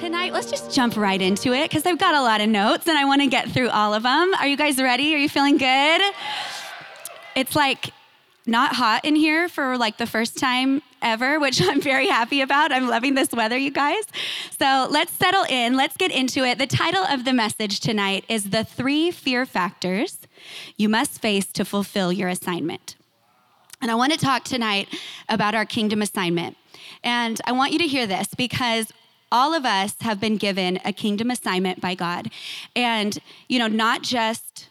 Tonight, let's just jump right into it because I've got a lot of notes and I want to get through all of them. Are you guys ready? Are you feeling good? It's like not hot in here for like the first time ever, which I'm very happy about. I'm loving this weather, you guys. So let's settle in. Let's get into it. The title of the message tonight is The Three Fear Factors You Must Face to Fulfill Your Assignment. And I want to talk tonight about our kingdom assignment. And I want you to hear this because all of us have been given a kingdom assignment by God. And, you know, not just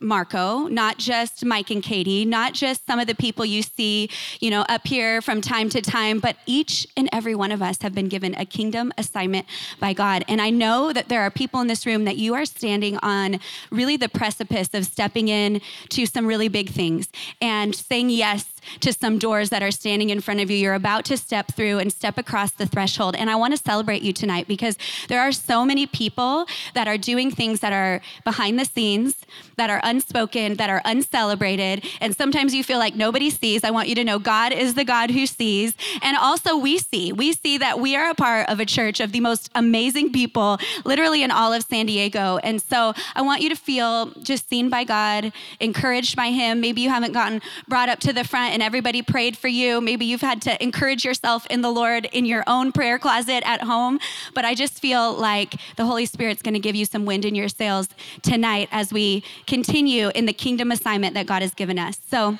Marco, not just Mike and Katie, not just some of the people you see, you know, up here from time to time, but each and every one of us have been given a kingdom assignment by God. And I know that there are people in this room that you are standing on really the precipice of stepping in to some really big things and saying yes to some doors that are standing in front of you. You're about to step through and step across the threshold. And I want to celebrate you tonight because there are so many people that are doing things that are behind the scenes, that are unspoken, that are uncelebrated. And sometimes you feel like nobody sees. I want you to know God is the God who sees. And also, we see. We see that we are a part of a church of the most amazing people, literally in all of San Diego. And so I want you to feel just seen by God, encouraged by Him. Maybe you haven't gotten brought up to the front and everybody prayed for you. Maybe you've had to encourage yourself in the Lord in your own prayer closet at home. But I just feel like the Holy Spirit's going to give you some wind in your sails tonight as we continue in the kingdom assignment that God has given us. So,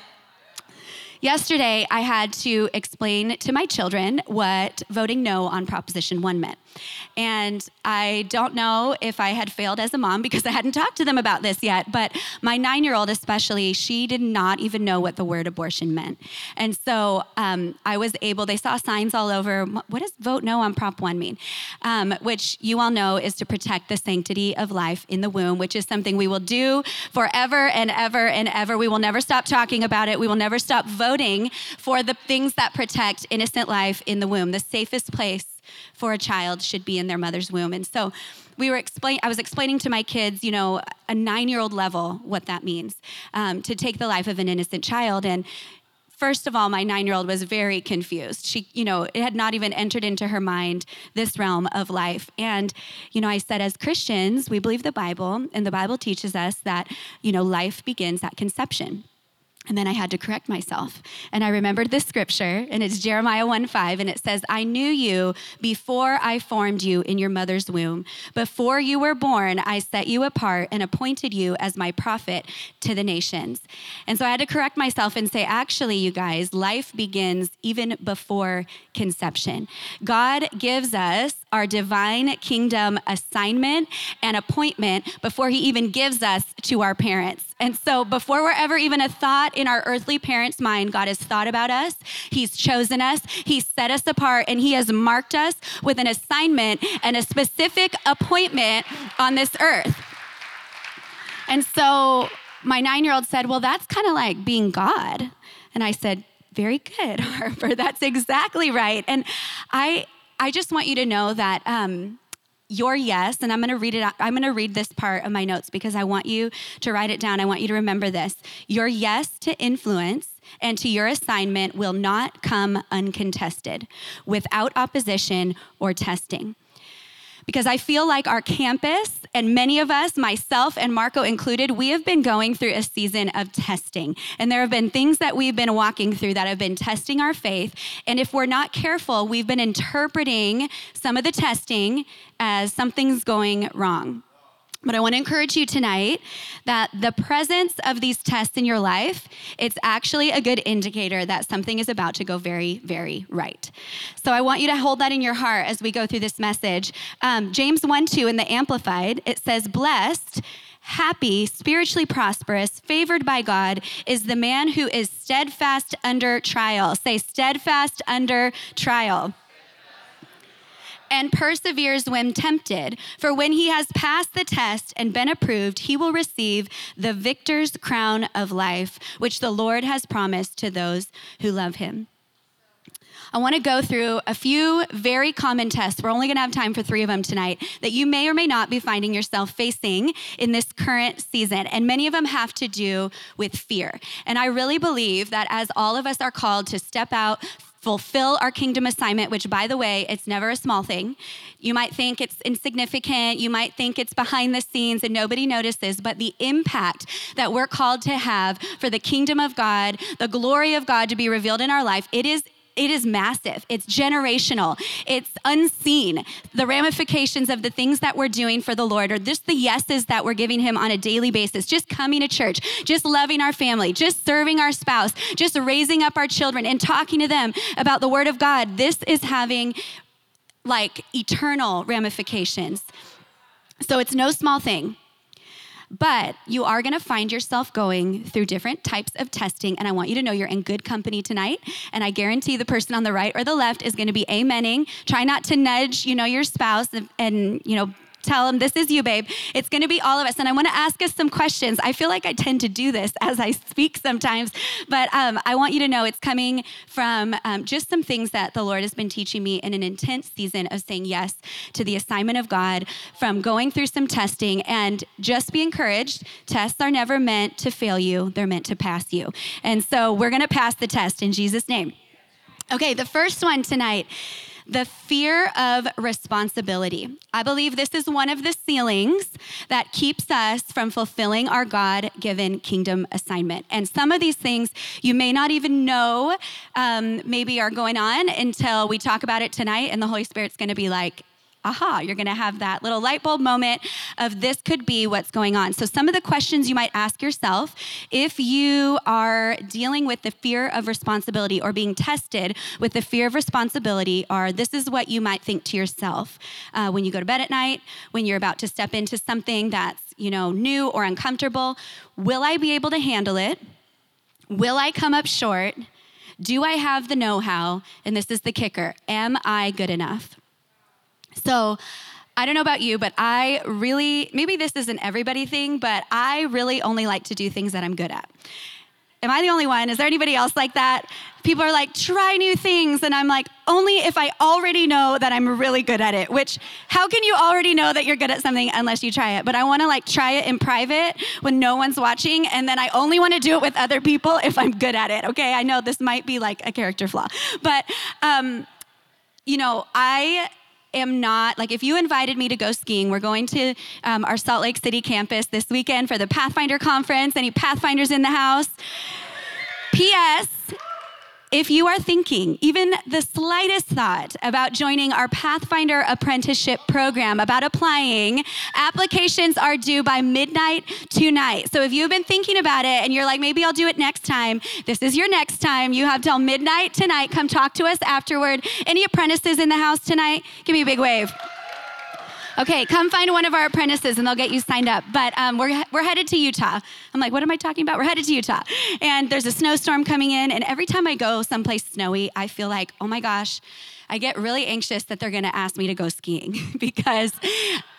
Yesterday, I had to explain to my children what voting no on Proposition 1 meant. And I don't know if I had failed as a mom because I hadn't talked to them about this yet, but my nine year old, especially, she did not even know what the word abortion meant. And so um, I was able, they saw signs all over. What does vote no on Prop 1 mean? Um, which you all know is to protect the sanctity of life in the womb, which is something we will do forever and ever and ever. We will never stop talking about it. We will never stop voting for the things that protect innocent life in the womb, the safest place for a child should be in their mother's womb. And so we were explain I was explaining to my kids, you know, a nine-year-old level what that means um, to take the life of an innocent child. And first of all, my nine-year-old was very confused. She, you know, it had not even entered into her mind this realm of life. And, you know, I said, as Christians, we believe the Bible, and the Bible teaches us that, you know, life begins at conception. And then I had to correct myself. And I remembered this scripture, and it's Jeremiah 1 5, and it says, I knew you before I formed you in your mother's womb. Before you were born, I set you apart and appointed you as my prophet to the nations. And so I had to correct myself and say, actually, you guys, life begins even before conception. God gives us our divine kingdom assignment and appointment before he even gives us to our parents. And so, before we're ever even a thought in our earthly parents' mind, God has thought about us. He's chosen us. He's set us apart, and He has marked us with an assignment and a specific appointment on this earth. And so, my nine year old said, Well, that's kind of like being God. And I said, Very good, Harper. That's exactly right. And I, I just want you to know that. Um, your yes, and I'm going to read it. I'm going to read this part of my notes because I want you to write it down. I want you to remember this. Your yes to influence and to your assignment will not come uncontested, without opposition or testing because I feel like our campus and many of us, myself and Marco included, we have been going through a season of testing. And there have been things that we've been walking through that have been testing our faith. And if we're not careful, we've been interpreting some of the testing as something's going wrong. But I want to encourage you tonight that the presence of these tests in your life, it's actually a good indicator that something is about to go very, very right. So I want you to hold that in your heart as we go through this message. Um, James 1 2 in the Amplified, it says, Blessed, happy, spiritually prosperous, favored by God is the man who is steadfast under trial. Say, steadfast under trial and perseveres when tempted. For when he has passed the test and been approved, he will receive the victor's crown of life, which the Lord has promised to those who love him. I want to go through a few very common tests. We're only going to have time for three of them tonight that you may or may not be finding yourself facing in this current season. And many of them have to do with fear. And I really believe that as all of us are called to step out, fulfill our kingdom assignment, which, by the way, it's never a small thing. You might think it's insignificant, you might think it's behind the scenes and nobody notices, but the impact that we're called to have for the kingdom of God, the glory of God to be revealed in our life, it is it is massive. It's generational. It's unseen. The ramifications of the things that we're doing for the Lord, or just the yeses that we're giving Him on a daily basis, just coming to church, just loving our family, just serving our spouse, just raising up our children and talking to them about the Word of God. This is having like eternal ramifications. So it's no small thing. But you are going to find yourself going through different types of testing. And I want you to know you're in good company tonight. And I guarantee the person on the right or the left is going to be amening. Try not to nudge, you know, your spouse and, and you know, tell them, This is you, babe. It's going to be all of us. And I want to ask us some questions. I feel like I tend to do this as I speak sometimes, but um, I want you to know it's coming from um, just some things that the Lord has been teaching me in an intense season of saying yes to the assignment of God, from going through some testing. And just be encouraged tests are never meant to fail you, they're meant to pass you. And so we're going to pass the test in Jesus' name. Okay, the first one tonight the fear of responsibility. I believe this is one of the ceilings that keeps us from fulfilling our God given kingdom assignment. And some of these things you may not even know um, maybe are going on until we talk about it tonight, and the Holy Spirit's gonna be like, aha, you're gonna have that little light bulb moment of this could be what's going on. So, some of the questions you might ask yourself if you are dealing with the fear of responsibility or being tested with the fear of responsibility are this is what you might think to yourself uh, when you go to bed at night, when you're about to step into something that's you know new or uncomfortable. Will I be able to handle it? Will I come up short? Do I have the know how? And this is the kicker Am I good enough? So, I don't know about you, but I really, maybe this isn't everybody thing, but I really only like to do things that I'm good at. Am I the only one? Is there anybody else like that? People are like, try new things. And I'm like, only if I already know that I'm really good at it, which how can you already know that you're good at something unless you try it? But I wanna like try it in private when no one's watching. And then I only wanna do it with other people if I'm good at it. Okay. I know this might be like a character flaw, but, um, you know, I am not like if you invited me to go skiing we're going to um, our salt lake city campus this weekend for the pathfinder conference. Any pathfinders in the house? Ps if you are thinking even the slightest thought about joining our Pathfinder apprenticeship program, about applying, applications are due by midnight tonight. So if you've been thinking about it and you're like, maybe I'll do it next time, this is your next time. You have till midnight tonight. Come talk to us afterward. Any apprentices in the house tonight? Give me a big wave. Okay, come find one of our apprentices and they'll get you signed up. But um, we're, we're headed to Utah. I'm like, what am I talking about? We're headed to Utah. And there's a snowstorm coming in. And every time I go someplace snowy, I feel like, oh my gosh, I get really anxious that they're gonna ask me to go skiing because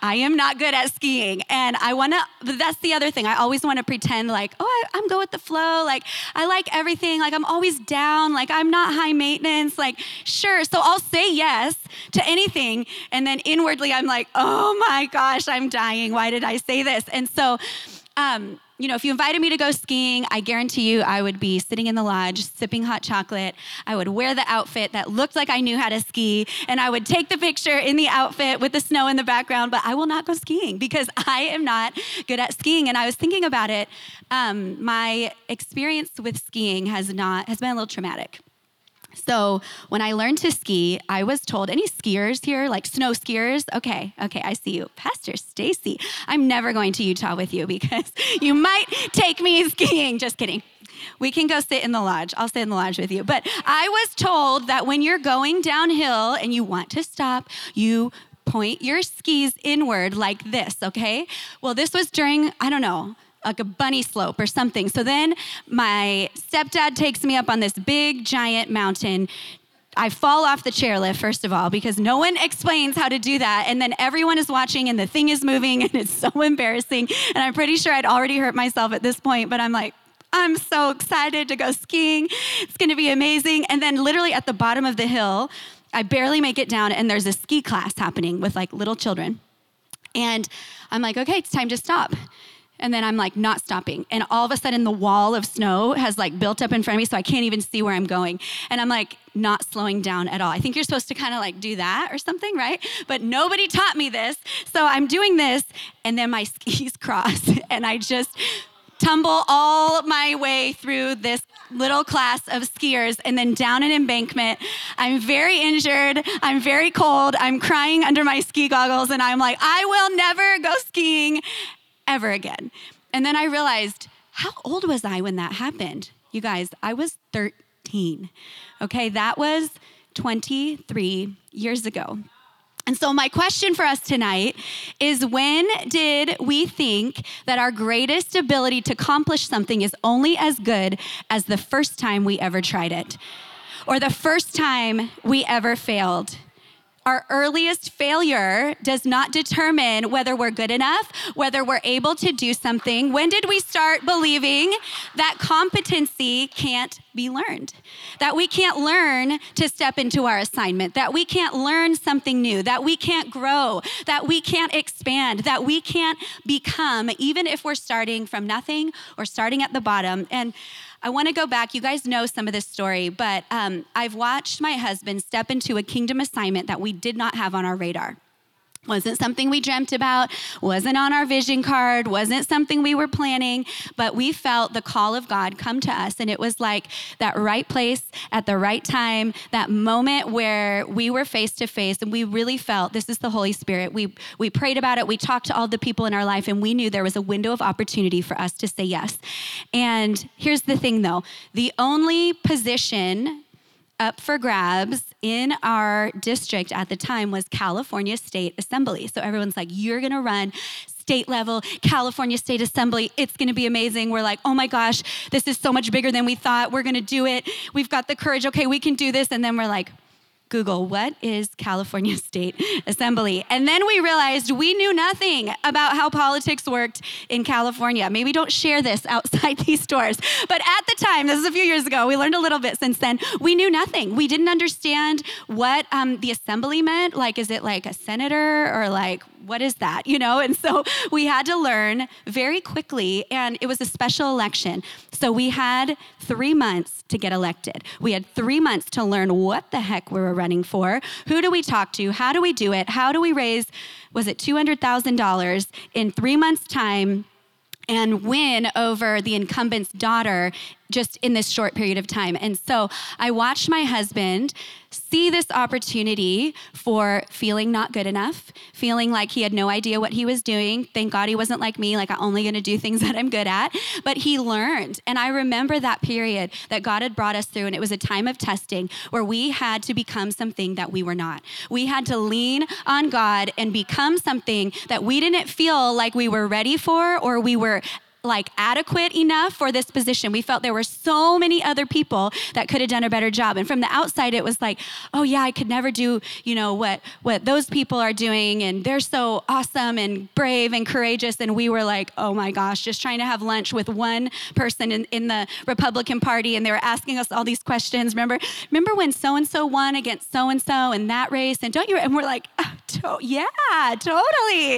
I am not good at skiing. And I wanna, that's the other thing. I always wanna pretend like, oh, I, am go with the flow. Like, I like everything. Like, I'm always down. Like, I'm not high maintenance. Like, sure. So I'll say yes to anything. And then inwardly, I'm like, oh my gosh, I'm dying. Why did I say this? And so, um, you know, if you invited me to go skiing, I guarantee you I would be sitting in the lodge sipping hot chocolate. I would wear the outfit that looked like I knew how to ski, and I would take the picture in the outfit with the snow in the background, but I will not go skiing because I am not good at skiing. And I was thinking about it. Um, my experience with skiing has not has been a little traumatic. So when I learned to ski, I was told, any skiers here, like snow skiers? Okay, okay, I see you. Pastor Stacy, I'm never going to Utah with you because you might take me skiing. Just kidding. We can go sit in the lodge. I'll sit in the lodge with you. But I was told that when you're going downhill and you want to stop, you point your skis inward like this, okay? Well, this was during, I don't know, like a bunny slope or something. So then my stepdad takes me up on this big giant mountain I fall off the chairlift, first of all, because no one explains how to do that. And then everyone is watching and the thing is moving and it's so embarrassing. And I'm pretty sure I'd already hurt myself at this point, but I'm like, I'm so excited to go skiing. It's gonna be amazing. And then, literally, at the bottom of the hill, I barely make it down, and there's a ski class happening with like little children. And I'm like, okay, it's time to stop. And then I'm like, not stopping. And all of a sudden, the wall of snow has like built up in front of me, so I can't even see where I'm going. And I'm like, not slowing down at all. I think you're supposed to kind of like do that or something, right? But nobody taught me this. So I'm doing this, and then my skis cross, and I just tumble all my way through this little class of skiers and then down an embankment. I'm very injured. I'm very cold. I'm crying under my ski goggles, and I'm like, I will never go skiing ever again. And then I realized, how old was I when that happened? You guys, I was 13. Okay, that was 23 years ago. And so, my question for us tonight is when did we think that our greatest ability to accomplish something is only as good as the first time we ever tried it? Or the first time we ever failed? Our earliest failure does not determine whether we're good enough, whether we're able to do something. When did we start believing that competency can't be learned? That we can't learn to step into our assignment, that we can't learn something new, that we can't grow, that we can't expand, that we can't become, even if we're starting from nothing or starting at the bottom. And I want to go back. You guys know some of this story, but um, I've watched my husband step into a kingdom assignment that we did not have on our radar wasn't something we dreamt about, wasn't on our vision card, wasn't something we were planning, but we felt the call of God come to us. And it was like that right place at the right time, that moment where we were face to face and we really felt this is the Holy Spirit. We, we prayed about it, we talked to all the people in our life, and we knew there was a window of opportunity for us to say yes. And here's the thing though the only position up for grabs in our district at the time was California State Assembly. So everyone's like, you're gonna run state level, California State Assembly. It's gonna be amazing. We're like, oh my gosh, this is so much bigger than we thought. We're gonna do it. We've got the courage. Okay, we can do this. And then we're like, Google, what is California State Assembly? And then we realized we knew nothing about how politics worked in California. Maybe don't share this outside these doors. But at the time, this is a few years ago, we learned a little bit since then. We knew nothing. We didn't understand what um, the assembly meant. Like, is it like a senator or like what is that? You know? And so we had to learn very quickly, and it was a special election. So we had three months to get elected. We had three months to learn what the heck we were running for. Who do we talk to? How do we do it? How do we raise, was it $200,000 in three months' time? and win over the incumbent's daughter just in this short period of time. And so I watched my husband see this opportunity for feeling not good enough, feeling like he had no idea what he was doing. Thank God he wasn't like me, like I'm only gonna do things that I'm good at. But he learned. And I remember that period that God had brought us through, and it was a time of testing where we had to become something that we were not. We had to lean on God and become something that we didn't feel like we were ready for or we were like adequate enough for this position. We felt there were so many other people that could have done a better job. And from the outside, it was like, oh yeah, I could never do, you know, what what those people are doing, and they're so awesome and brave and courageous. And we were like, oh my gosh, just trying to have lunch with one person in, in the Republican Party, and they were asking us all these questions. Remember, remember when so and so won against so and so in that race? And don't you? And we're like, oh, to- yeah, totally.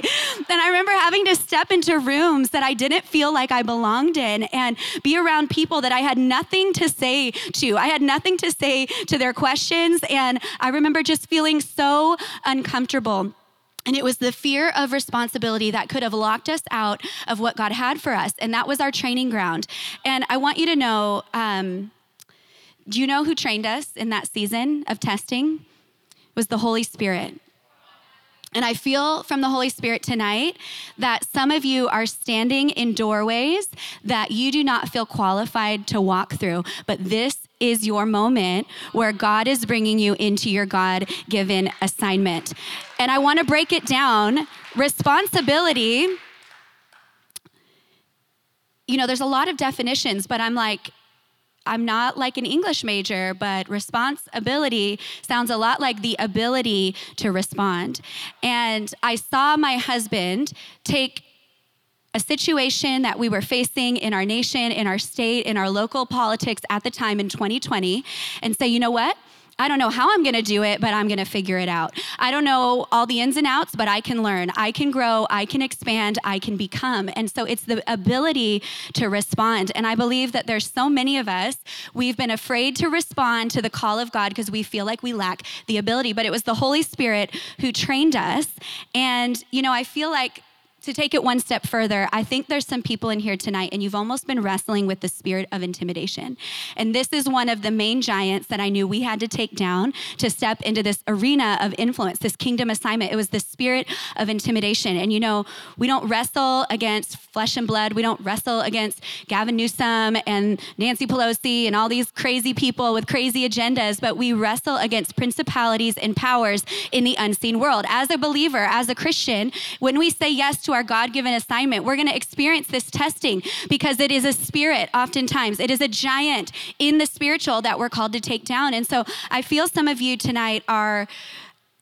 And I remember having to step into rooms that I didn't feel like I belonged in and be around people that I had nothing to say to. I had nothing to say to their questions. And I remember just feeling so uncomfortable. And it was the fear of responsibility that could have locked us out of what God had for us. And that was our training ground. And I want you to know um, do you know who trained us in that season of testing? It was the Holy Spirit. And I feel from the Holy Spirit tonight that some of you are standing in doorways that you do not feel qualified to walk through, but this is your moment where God is bringing you into your God given assignment. And I want to break it down. Responsibility, you know, there's a lot of definitions, but I'm like, I'm not like an English major, but responsibility sounds a lot like the ability to respond. And I saw my husband take a situation that we were facing in our nation, in our state, in our local politics at the time in 2020 and say, you know what? I don't know how I'm gonna do it, but I'm gonna figure it out. I don't know all the ins and outs, but I can learn. I can grow, I can expand, I can become. And so it's the ability to respond. And I believe that there's so many of us, we've been afraid to respond to the call of God because we feel like we lack the ability. But it was the Holy Spirit who trained us. And, you know, I feel like to take it one step further, I think there's some people in here tonight and you've almost been wrestling with the spirit of intimidation. And this is one of the main giants that I knew we had to take down to step into this arena of influence, this kingdom assignment. It was the spirit of intimidation. And you know, we don't wrestle against flesh and blood. We don't wrestle against Gavin Newsom and Nancy Pelosi and all these crazy people with crazy agendas, but we wrestle against principalities and powers in the unseen world. As a believer, as a Christian, when we say yes to our God given assignment, we're going to experience this testing because it is a spirit, oftentimes. It is a giant in the spiritual that we're called to take down. And so I feel some of you tonight are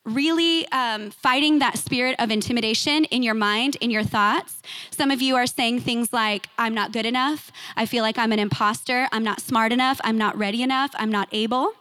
really um, fighting that spirit of intimidation in your mind, in your thoughts. Some of you are saying things like, I'm not good enough. I feel like I'm an imposter. I'm not smart enough. I'm not ready enough. I'm not able.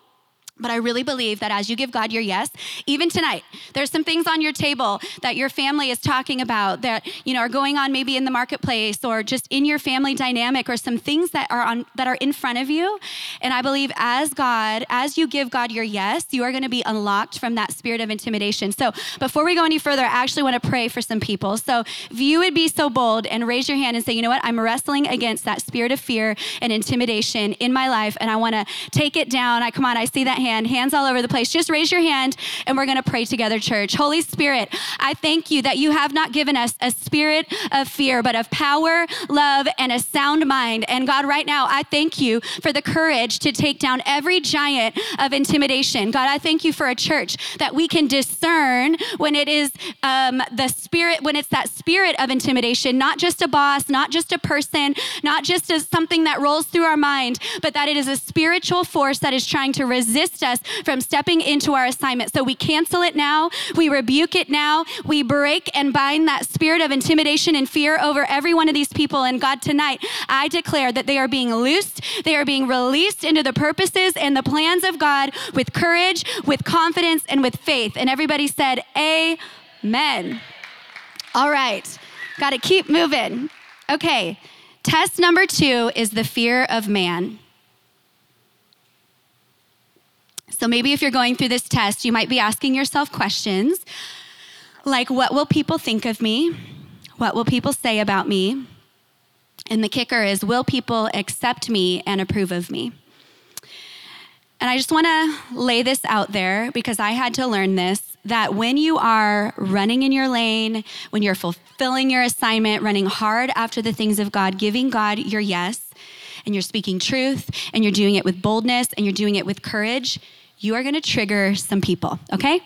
But I really believe that as you give God your yes, even tonight, there's some things on your table that your family is talking about that you know are going on maybe in the marketplace or just in your family dynamic or some things that are on that are in front of you. And I believe as God, as you give God your yes, you are going to be unlocked from that spirit of intimidation. So before we go any further, I actually want to pray for some people. So if you would be so bold and raise your hand and say, you know what, I'm wrestling against that spirit of fear and intimidation in my life, and I want to take it down. I come on, I see that hand, hands all over the place. Just raise your hand and we're going to pray together, church. Holy Spirit, I thank you that you have not given us a spirit of fear, but of power, love, and a sound mind. And God, right now, I thank you for the courage to take down every giant of intimidation. God, I thank you for a church that we can discern when it is um, the spirit, when it's that spirit of intimidation, not just a boss, not just a person, not just as something that rolls through our mind, but that it is a spiritual force that is trying to resist us from stepping into our assignment. So we cancel it now. We rebuke it now. We break and bind that spirit of intimidation and fear over every one of these people. And God, tonight, I declare that they are being loosed, they are being released into the purposes and the plans of God with courage, with confidence, and with faith. And everybody said, Amen. All right, got to keep moving. Okay, test number two is the fear of man. So maybe if you're going through this test, you might be asking yourself questions like, What will people think of me? What will people say about me? And the kicker is, Will people accept me and approve of me? And I just want to lay this out there because I had to learn this that when you are running in your lane, when you're fulfilling your assignment, running hard after the things of God, giving God your yes, and you're speaking truth, and you're doing it with boldness, and you're doing it with courage, you are going to trigger some people, okay?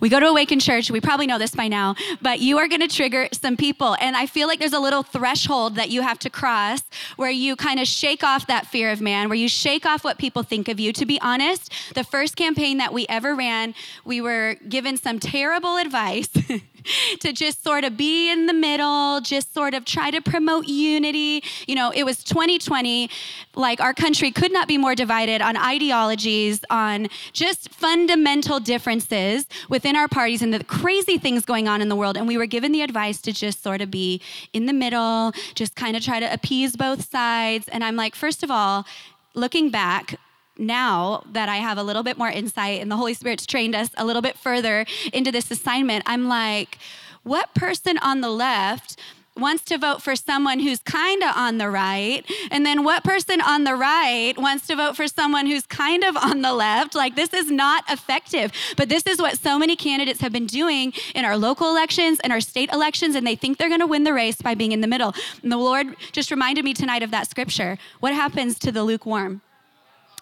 We go to Awaken Church, we probably know this by now, but you are going to trigger some people. And I feel like there's a little threshold that you have to cross where you kind of shake off that fear of man, where you shake off what people think of you. To be honest, the first campaign that we ever ran, we were given some terrible advice. to just sort of be in the middle, just sort of try to promote unity. You know, it was 2020. Like our country could not be more divided on ideologies, on just fundamental differences within our parties and the crazy things going on in the world. And we were given the advice to just sort of be in the middle, just kind of try to appease both sides. And I'm like, first of all, looking back, now that I have a little bit more insight and the Holy Spirit's trained us a little bit further into this assignment, I'm like, what person on the left wants to vote for someone who's kind of on the right, and then what person on the right wants to vote for someone who's kind of on the left? Like, this is not effective. But this is what so many candidates have been doing in our local elections and our state elections, and they think they're going to win the race by being in the middle. And the Lord just reminded me tonight of that scripture. What happens to the lukewarm?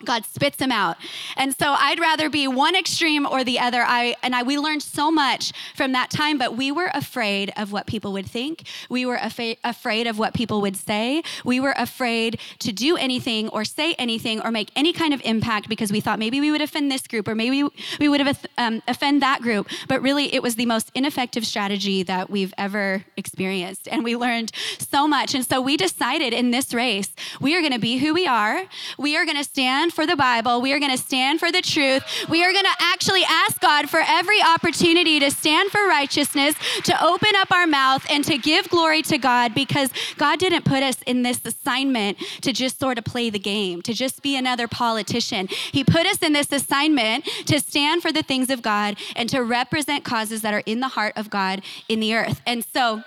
God spits them out. And so I'd rather be one extreme or the other. I and I we learned so much from that time, but we were afraid of what people would think. We were afa- afraid of what people would say. We were afraid to do anything or say anything or make any kind of impact because we thought maybe we would offend this group or maybe we would have um, offend that group. But really, it was the most ineffective strategy that we've ever experienced, and we learned so much. And so we decided in this race, we are going to be who we are. We are going to stand stand for the Bible. We are going to stand for the truth. We are going to actually ask God for every opportunity to stand for righteousness, to open up our mouth, and to give glory to God because God didn't put us in this assignment to just sort of play the game, to just be another politician. He put us in this assignment to stand for the things of God and to represent causes that are in the heart of God in the earth. And so,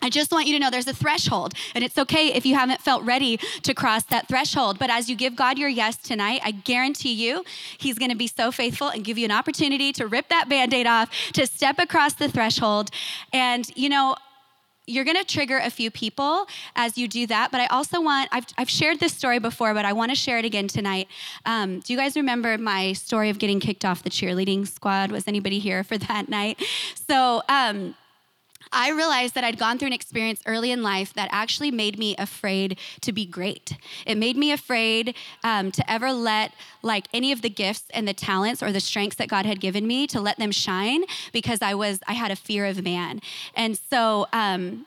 I just want you to know there's a threshold, and it's okay if you haven't felt ready to cross that threshold. But as you give God your yes tonight, I guarantee you, He's gonna be so faithful and give you an opportunity to rip that band aid off, to step across the threshold. And, you know, you're going to trigger a few people as you do that. But I also want, I've, I've shared this story before, but I want to share it again tonight. Um, do you guys remember my story of getting kicked off the cheerleading squad? Was anybody here for that night? So, um, I realized that I'd gone through an experience early in life that actually made me afraid to be great. It made me afraid um, to ever let like any of the gifts and the talents or the strengths that God had given me to let them shine because I was I had a fear of man. And so um,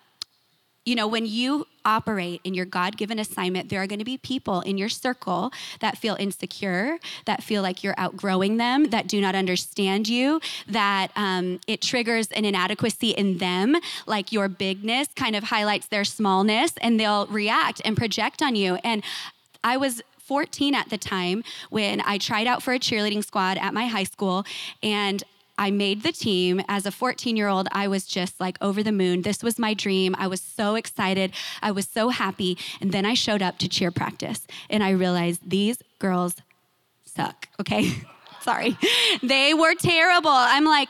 you know, when you operate in your God given assignment, there are going to be people in your circle that feel insecure, that feel like you're outgrowing them, that do not understand you, that um, it triggers an inadequacy in them, like your bigness kind of highlights their smallness, and they'll react and project on you. And I was 14 at the time when I tried out for a cheerleading squad at my high school, and I made the team. As a 14 year old, I was just like over the moon. This was my dream. I was so excited. I was so happy. And then I showed up to cheer practice and I realized these girls suck, okay? Sorry. They were terrible. I'm like,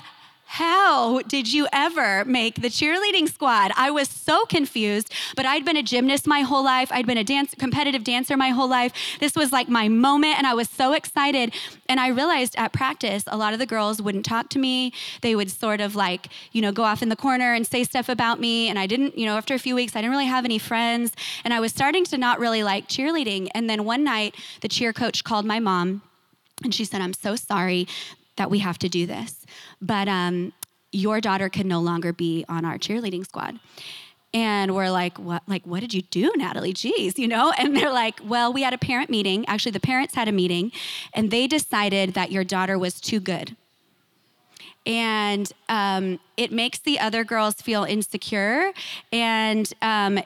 how did you ever make the cheerleading squad? I was so confused, but I'd been a gymnast my whole life. I'd been a dance, competitive dancer my whole life. This was like my moment, and I was so excited. And I realized at practice, a lot of the girls wouldn't talk to me. They would sort of like, you know, go off in the corner and say stuff about me. And I didn't, you know, after a few weeks, I didn't really have any friends. And I was starting to not really like cheerleading. And then one night, the cheer coach called my mom and she said, I'm so sorry that we have to do this. But um, your daughter can no longer be on our cheerleading squad. And we're like, what? Like, what did you do, Natalie? Jeez, you know? And they're like, well, we had a parent meeting. Actually, the parents had a meeting, and they decided that your daughter was too good. And um, it makes the other girls feel insecure. And um,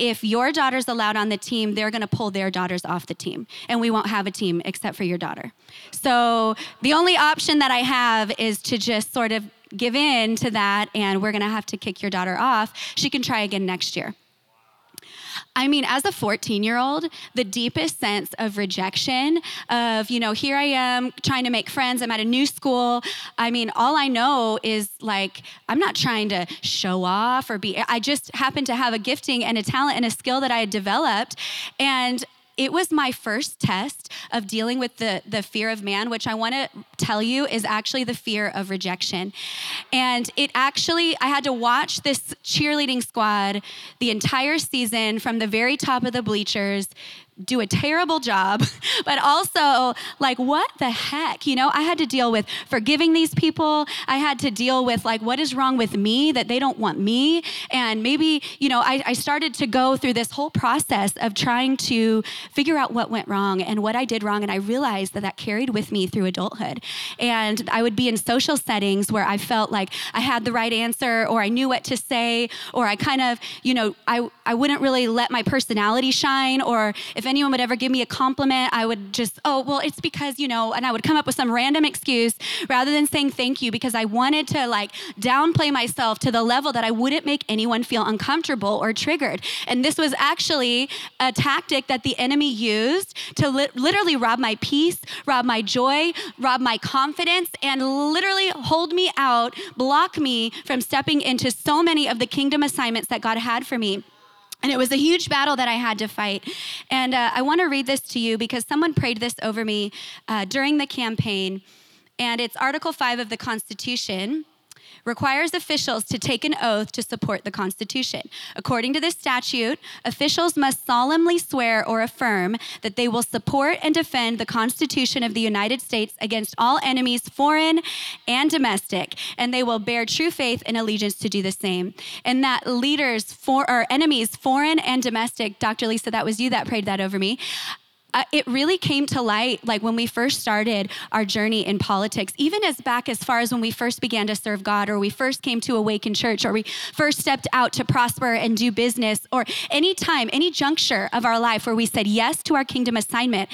if your daughter's allowed on the team, they're going to pull their daughters off the team. And we won't have a team except for your daughter. So the only option that I have is to just sort of give in to that, and we're going to have to kick your daughter off. She can try again next year. I mean, as a 14 year old, the deepest sense of rejection, of, you know, here I am trying to make friends, I'm at a new school. I mean, all I know is like, I'm not trying to show off or be, I just happen to have a gifting and a talent and a skill that I had developed. And it was my first test of dealing with the, the fear of man, which I want to tell you is actually the fear of rejection. And it actually, I had to watch this cheerleading squad the entire season from the very top of the bleachers do a terrible job, but also like, what the heck? You know, I had to deal with forgiving these people. I had to deal with like, what is wrong with me that they don't want me? And maybe, you know, I, I started to go through this whole process of trying to figure out what went wrong and what I did wrong. And I realized that that carried with me through adulthood. And I would be in social settings where I felt like I had the right answer or I knew what to say or I kind of, you know, I, I wouldn't really let my personality shine or if anyone would ever give me a compliment, I would just, oh, well, it's because, you know, and I would come up with some random excuse rather than saying thank you because I wanted to like downplay myself to the level that I wouldn't make anyone feel uncomfortable or triggered. And this was actually a tactic that the enemy used to li- literally rob my peace, rob my joy, rob my confidence, and literally hold me out, block me from stepping into so many of the kingdom assignments that God had for me. And it was a huge battle that I had to fight. And uh, I want to read this to you because someone prayed this over me uh, during the campaign. And it's Article 5 of the Constitution requires officials to take an oath to support the Constitution. According to this statute, officials must solemnly swear or affirm that they will support and defend the Constitution of the United States against all enemies, foreign and domestic, and they will bear true faith and allegiance to do the same. And that leaders for or enemies, foreign and domestic, Dr. Lisa, that was you that prayed that over me uh, it really came to light like when we first started our journey in politics even as back as far as when we first began to serve god or we first came to awaken church or we first stepped out to prosper and do business or any time any juncture of our life where we said yes to our kingdom assignment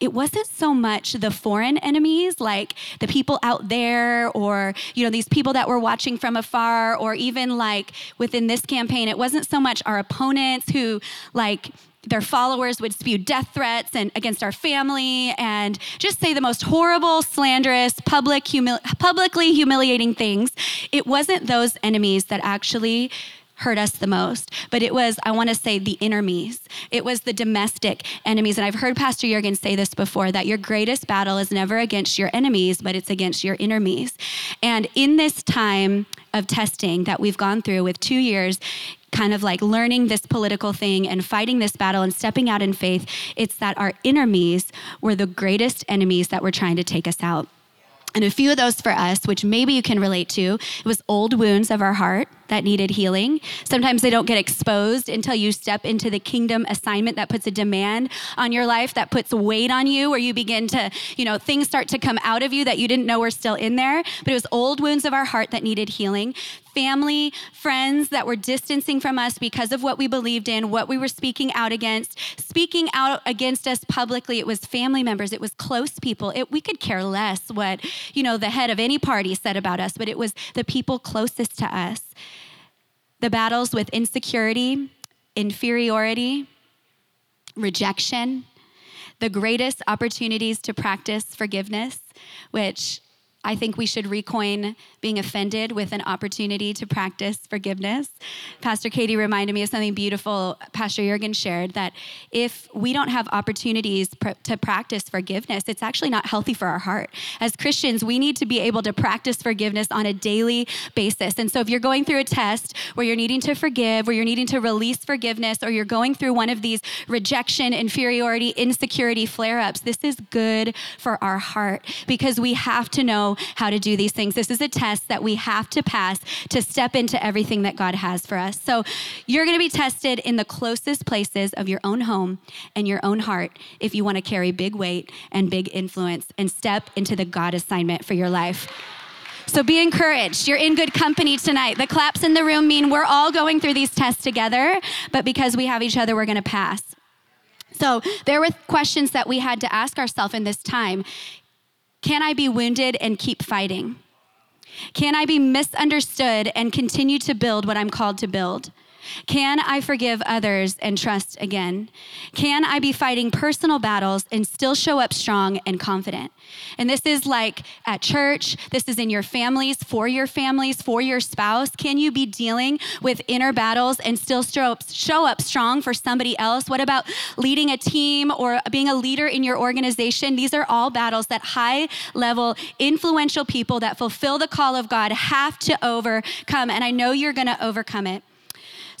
it wasn't so much the foreign enemies like the people out there or you know these people that were watching from afar or even like within this campaign. It wasn't so much our opponents who like their followers would spew death threats and against our family and just say the most horrible, slanderous, public humili- publicly humiliating things. It wasn't those enemies that actually hurt us the most, but it was, I want to say, the enemies. It was the domestic enemies. And I've heard Pastor Jurgen say this before that your greatest battle is never against your enemies, but it's against your enemies. And in this time of testing that we've gone through with two years, kind of like learning this political thing and fighting this battle and stepping out in faith, it's that our enemies were the greatest enemies that were trying to take us out. And a few of those for us, which maybe you can relate to, it was old wounds of our heart that needed healing. Sometimes they don't get exposed until you step into the kingdom assignment that puts a demand on your life, that puts weight on you, where you begin to, you know, things start to come out of you that you didn't know were still in there. But it was old wounds of our heart that needed healing. Family, friends that were distancing from us because of what we believed in, what we were speaking out against, speaking out against us publicly. It was family members, it was close people. It, we could care less what, you know, the head of any party said about us, but it was the people closest to us the battles with insecurity, inferiority, rejection, the greatest opportunities to practice forgiveness, which I think we should recoin being offended with an opportunity to practice forgiveness. Pastor Katie reminded me of something beautiful Pastor Jurgen shared that if we don't have opportunities pr- to practice forgiveness, it's actually not healthy for our heart. As Christians, we need to be able to practice forgiveness on a daily basis. And so if you're going through a test where you're needing to forgive, where you're needing to release forgiveness, or you're going through one of these rejection, inferiority, insecurity flare ups, this is good for our heart because we have to know how to do these things. This is a test that we have to pass to step into everything that God has for us. So you're going to be tested in the closest places of your own home and your own heart if you want to carry big weight and big influence and step into the God assignment for your life. So be encouraged. You're in good company tonight. The claps in the room mean we're all going through these tests together, but because we have each other, we're going to pass. So there were questions that we had to ask ourselves in this time. Can I be wounded and keep fighting? Can I be misunderstood and continue to build what I'm called to build? Can I forgive others and trust again? Can I be fighting personal battles and still show up strong and confident? And this is like at church, this is in your families, for your families, for your spouse. Can you be dealing with inner battles and still show up, strong for somebody else? What about leading a team or being a leader in your organization? These are all battles that high level, influential people that fulfill the call of God have to overcome. And I know you're going to overcome it.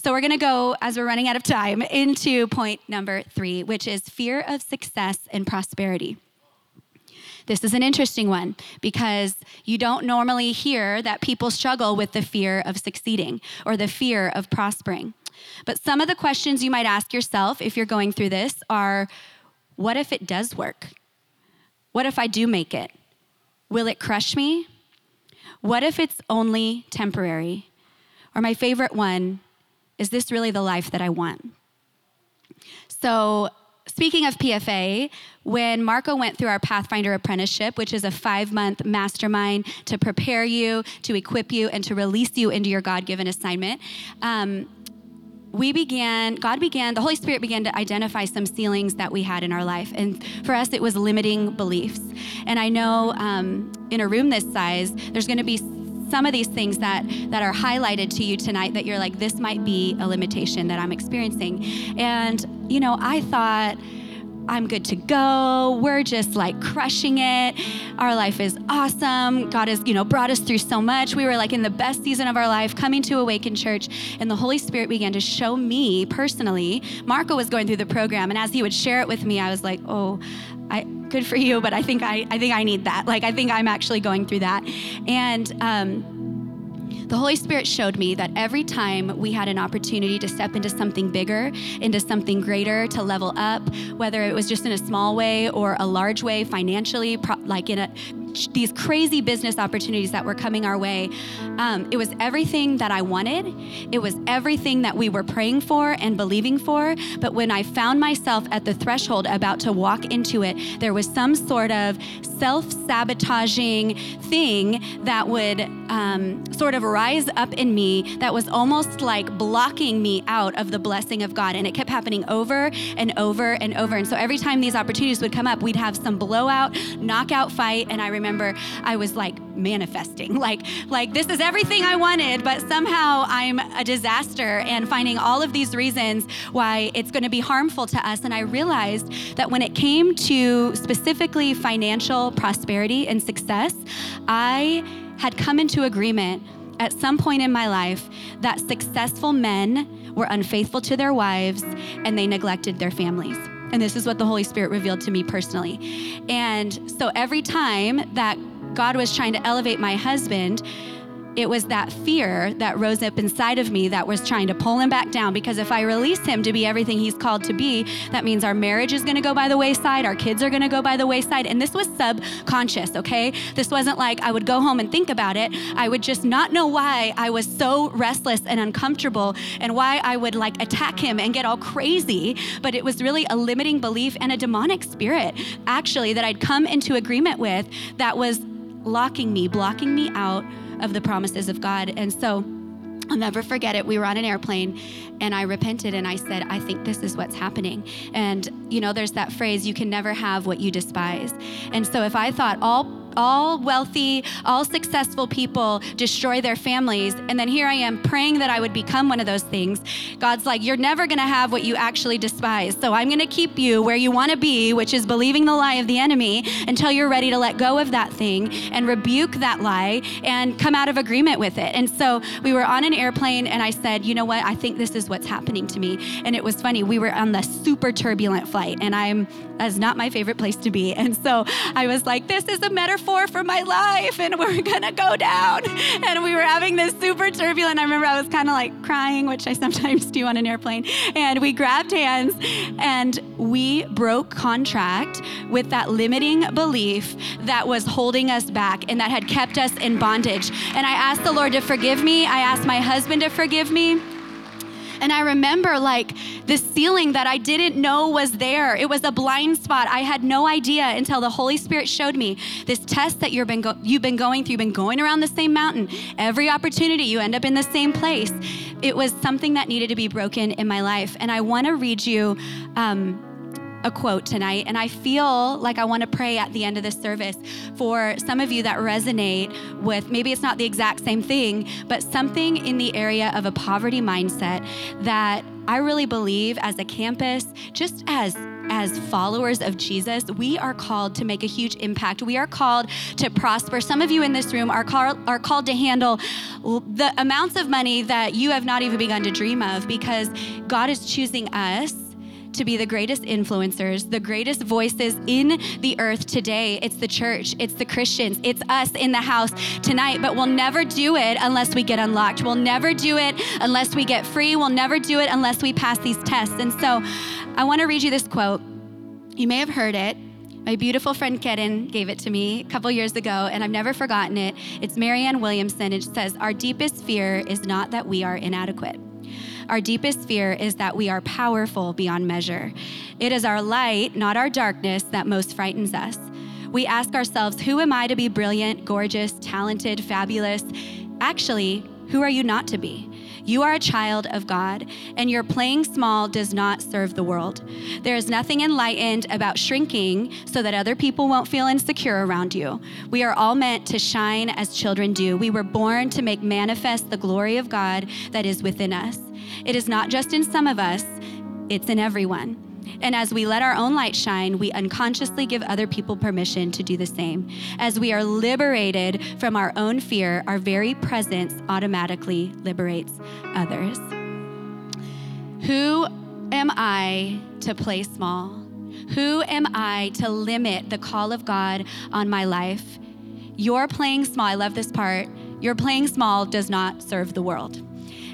So we're going to go, as we're running out of time, into point number three, which is fear of success and prosperity. This is an interesting one because you don't normally hear that people struggle with the fear of succeeding or the fear of prospering. But some of the questions you might ask yourself if you're going through this are what if it does work? What if I do make it? Will it crush me? What if it's only temporary? Or my favorite one, is this really the life that I want? So, speaking of PFA, when Marco went through our Pathfinder apprenticeship, which is a five month mastermind to prepare you, to equip you, and to release you into your God given assignment, um, we began, God began, the Holy Spirit began to identify some ceilings that we had in our life. And for us, it was limiting beliefs. And I know um, in a room this size, there's going to be some of these things that that are highlighted to you tonight that you're like this might be a limitation that I'm experiencing. And you know, I thought I'm good to go. We're just like crushing it. Our life is awesome. God has, you know, brought us through so much. We were like in the best season of our life coming to Awaken Church, and the Holy Spirit began to show me personally. Marco was going through the program, and as he would share it with me, I was like, oh, I, good for you, but I think I, I think I need that. Like, I think I'm actually going through that. And, um, the Holy Spirit showed me that every time we had an opportunity to step into something bigger, into something greater, to level up, whether it was just in a small way or a large way financially, like in a these crazy business opportunities that were coming our way. Um, it was everything that I wanted. It was everything that we were praying for and believing for. But when I found myself at the threshold about to walk into it, there was some sort of self sabotaging thing that would um, sort of rise up in me that was almost like blocking me out of the blessing of God. And it kept happening over and over and over. And so every time these opportunities would come up, we'd have some blowout, knockout fight. And I remember I was like manifesting, like, like this is everything I wanted, but somehow I'm a disaster and finding all of these reasons why it's going to be harmful to us. And I realized that when it came to specifically financial prosperity and success, I had come into agreement at some point in my life that successful men were unfaithful to their wives and they neglected their families. And this is what the Holy Spirit revealed to me personally. And so every time that God was trying to elevate my husband, it was that fear that rose up inside of me that was trying to pull him back down because if I release him to be everything he's called to be, that means our marriage is going to go by the wayside, our kids are going to go by the wayside. And this was subconscious, okay? This wasn't like I would go home and think about it. I would just not know why I was so restless and uncomfortable and why I would like attack him and get all crazy. But it was really a limiting belief and a demonic spirit, actually, that I'd come into agreement with that was locking me, blocking me out of the promises of God. And so I'll never forget it. We were on an airplane and I repented and I said, I think this is what's happening. And, you know, there's that phrase, you can never have what you despise. And so if I thought all all wealthy, all successful people destroy their families. And then here I am praying that I would become one of those things. God's like, You're never going to have what you actually despise. So I'm going to keep you where you want to be, which is believing the lie of the enemy, until you're ready to let go of that thing and rebuke that lie and come out of agreement with it. And so we were on an airplane, and I said, You know what? I think this is what's happening to me. And it was funny. We were on the super turbulent flight, and I'm, that's not my favorite place to be. And so I was like, This is a metaphor for for my life and we're gonna go down. And we were having this super turbulent. I remember I was kind of like crying, which I sometimes do on an airplane. And we grabbed hands and we broke contract with that limiting belief that was holding us back and that had kept us in bondage. And I asked the Lord to forgive me. I asked my husband to forgive me. And I remember like this ceiling that I didn't know was there. It was a blind spot. I had no idea until the Holy Spirit showed me this test that you've been, go- you've been going through. You've been going around the same mountain. Every opportunity, you end up in the same place. It was something that needed to be broken in my life. And I want to read you. Um, a quote tonight, and I feel like I want to pray at the end of this service for some of you that resonate with maybe it's not the exact same thing, but something in the area of a poverty mindset that I really believe as a campus, just as as followers of Jesus, we are called to make a huge impact. We are called to prosper. Some of you in this room are, call, are called to handle the amounts of money that you have not even begun to dream of because God is choosing us to be the greatest influencers, the greatest voices in the earth today. It's the church, it's the Christians, it's us in the house tonight, but we'll never do it unless we get unlocked. We'll never do it unless we get free. We'll never do it unless we pass these tests. And so I want to read you this quote. You may have heard it. My beautiful friend Karen gave it to me a couple years ago, and I've never forgotten it. It's Marianne Williamson. And it says, Our deepest fear is not that we are inadequate. Our deepest fear is that we are powerful beyond measure. It is our light, not our darkness, that most frightens us. We ask ourselves, Who am I to be brilliant, gorgeous, talented, fabulous? Actually, who are you not to be? You are a child of God, and your playing small does not serve the world. There is nothing enlightened about shrinking so that other people won't feel insecure around you. We are all meant to shine as children do. We were born to make manifest the glory of God that is within us. It is not just in some of us, it's in everyone. And as we let our own light shine, we unconsciously give other people permission to do the same. As we are liberated from our own fear, our very presence automatically liberates others. Who am I to play small? Who am I to limit the call of God on my life? You're playing small, I love this part. Your playing small does not serve the world.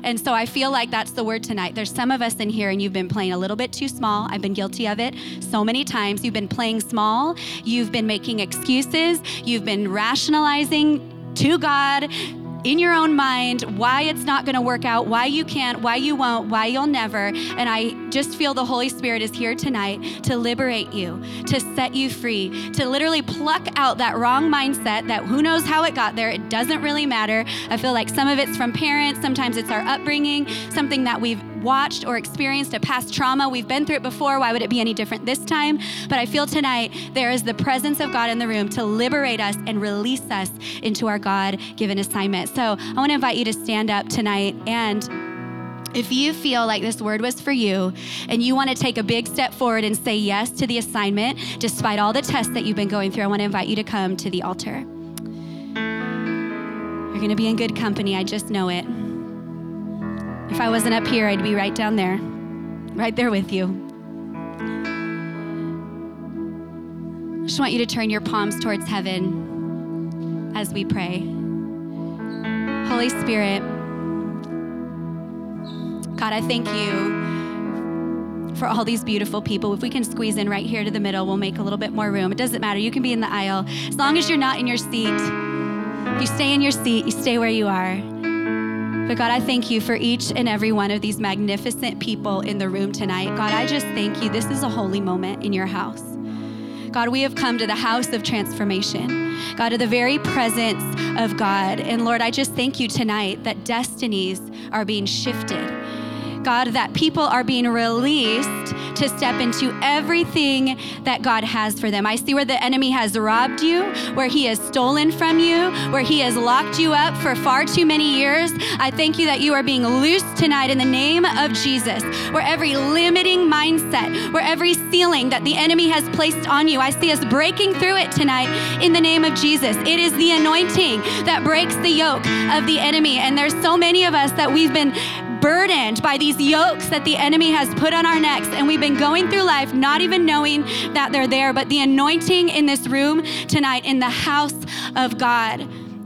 And so I feel like that's the word tonight. There's some of us in here and you've been playing a little bit too small. I've been guilty of it so many times. You've been playing small, you've been making excuses, you've been rationalizing to God in your own mind why it's not going to work out, why you can't, why you won't, why you'll never. And I just feel the Holy Spirit is here tonight to liberate you, to set you free, to literally pluck out that wrong mindset that who knows how it got there. It doesn't really matter. I feel like some of it's from parents, sometimes it's our upbringing, something that we've watched or experienced a past trauma. We've been through it before. Why would it be any different this time? But I feel tonight there is the presence of God in the room to liberate us and release us into our God given assignment. So I want to invite you to stand up tonight and if you feel like this word was for you and you want to take a big step forward and say yes to the assignment, despite all the tests that you've been going through, I want to invite you to come to the altar. You're going to be in good company. I just know it. If I wasn't up here, I'd be right down there, right there with you. I just want you to turn your palms towards heaven as we pray. Holy Spirit, God, I thank you for all these beautiful people. If we can squeeze in right here to the middle, we'll make a little bit more room. It doesn't matter. You can be in the aisle. As long as you're not in your seat, if you stay in your seat, you stay where you are. But God, I thank you for each and every one of these magnificent people in the room tonight. God, I just thank you. This is a holy moment in your house. God, we have come to the house of transformation. God, to the very presence of God. And Lord, I just thank you tonight that destinies are being shifted. God, that people are being released to step into everything that God has for them. I see where the enemy has robbed you, where he has stolen from you, where he has locked you up for far too many years. I thank you that you are being loosed tonight in the name of Jesus, where every limiting mindset, where every ceiling that the enemy has placed on you, I see us breaking through it tonight in the name of Jesus. It is the anointing that breaks the yoke of the enemy. And there's so many of us that we've been burdened by these yokes that the enemy has put on our necks. And we've been going through life not even knowing that they're there. But the anointing in this room tonight, in the house of God,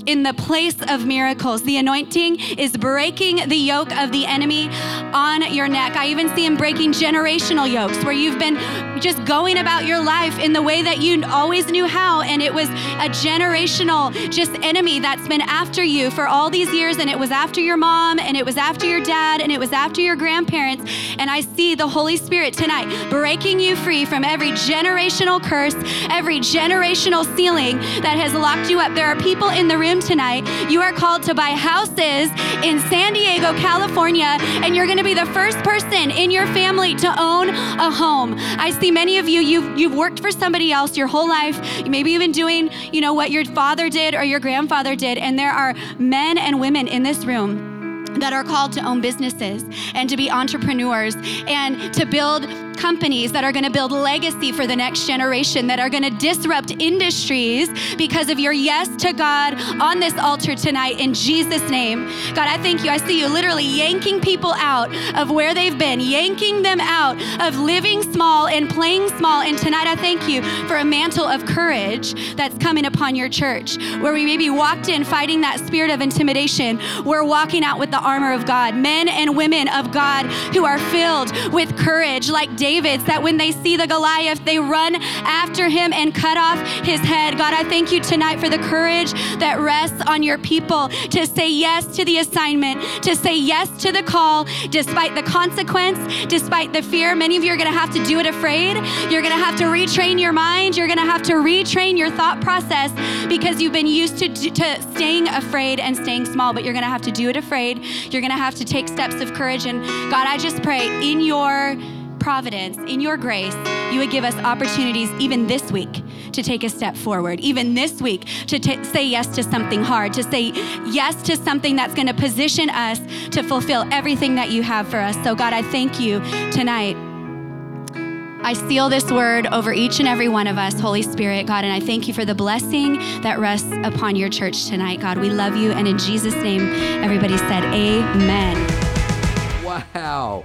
in the place of miracles. The anointing is breaking the yoke of the enemy on your neck. I even see him breaking generational yokes where you've been just going about your life in the way that you always knew how, and it was a generational just enemy that's been after you for all these years, and it was after your mom, and it was after your dad, and it was after your grandparents. And I see the Holy Spirit tonight breaking you free from every generational curse, every generational ceiling that has locked you up. There are people in the room tonight. You are called to buy houses in San Diego, California, and you're going to be the first person in your family to own a home. I see many of you, you've, you've worked for somebody else your whole life. Maybe even doing, you know, what your father did or your grandfather did. And there are men and women in this room that are called to own businesses and to be entrepreneurs and to build companies that are going to build legacy for the next generation, that are going to disrupt industries because of your yes to God on this altar tonight in Jesus' name. God, I thank you. I see you literally yanking people out of where they've been, yanking them out of living small and playing small. And tonight, I thank you for a mantle of courage that's coming upon your church, where we maybe walked in fighting that spirit of intimidation. We're walking out with the armor of God, men and women of God who are filled with courage like David Davids, that when they see the Goliath, they run after him and cut off his head. God, I thank you tonight for the courage that rests on your people to say yes to the assignment, to say yes to the call, despite the consequence, despite the fear. Many of you are going to have to do it afraid. You're going to have to retrain your mind. You're going to have to retrain your thought process because you've been used to, to staying afraid and staying small, but you're going to have to do it afraid. You're going to have to take steps of courage. And God, I just pray in your providence, in your grace, you would give us opportunities even this week to take a step forward, even this week to t- say yes to something hard, to say yes to something that's going to position us to fulfill everything that you have for us. So, God, I thank you tonight. I seal this word over each and every one of us, Holy Spirit, God, and I thank you for the blessing that rests upon your church tonight, God. We love you, and in Jesus' name, everybody said, Amen. Wow.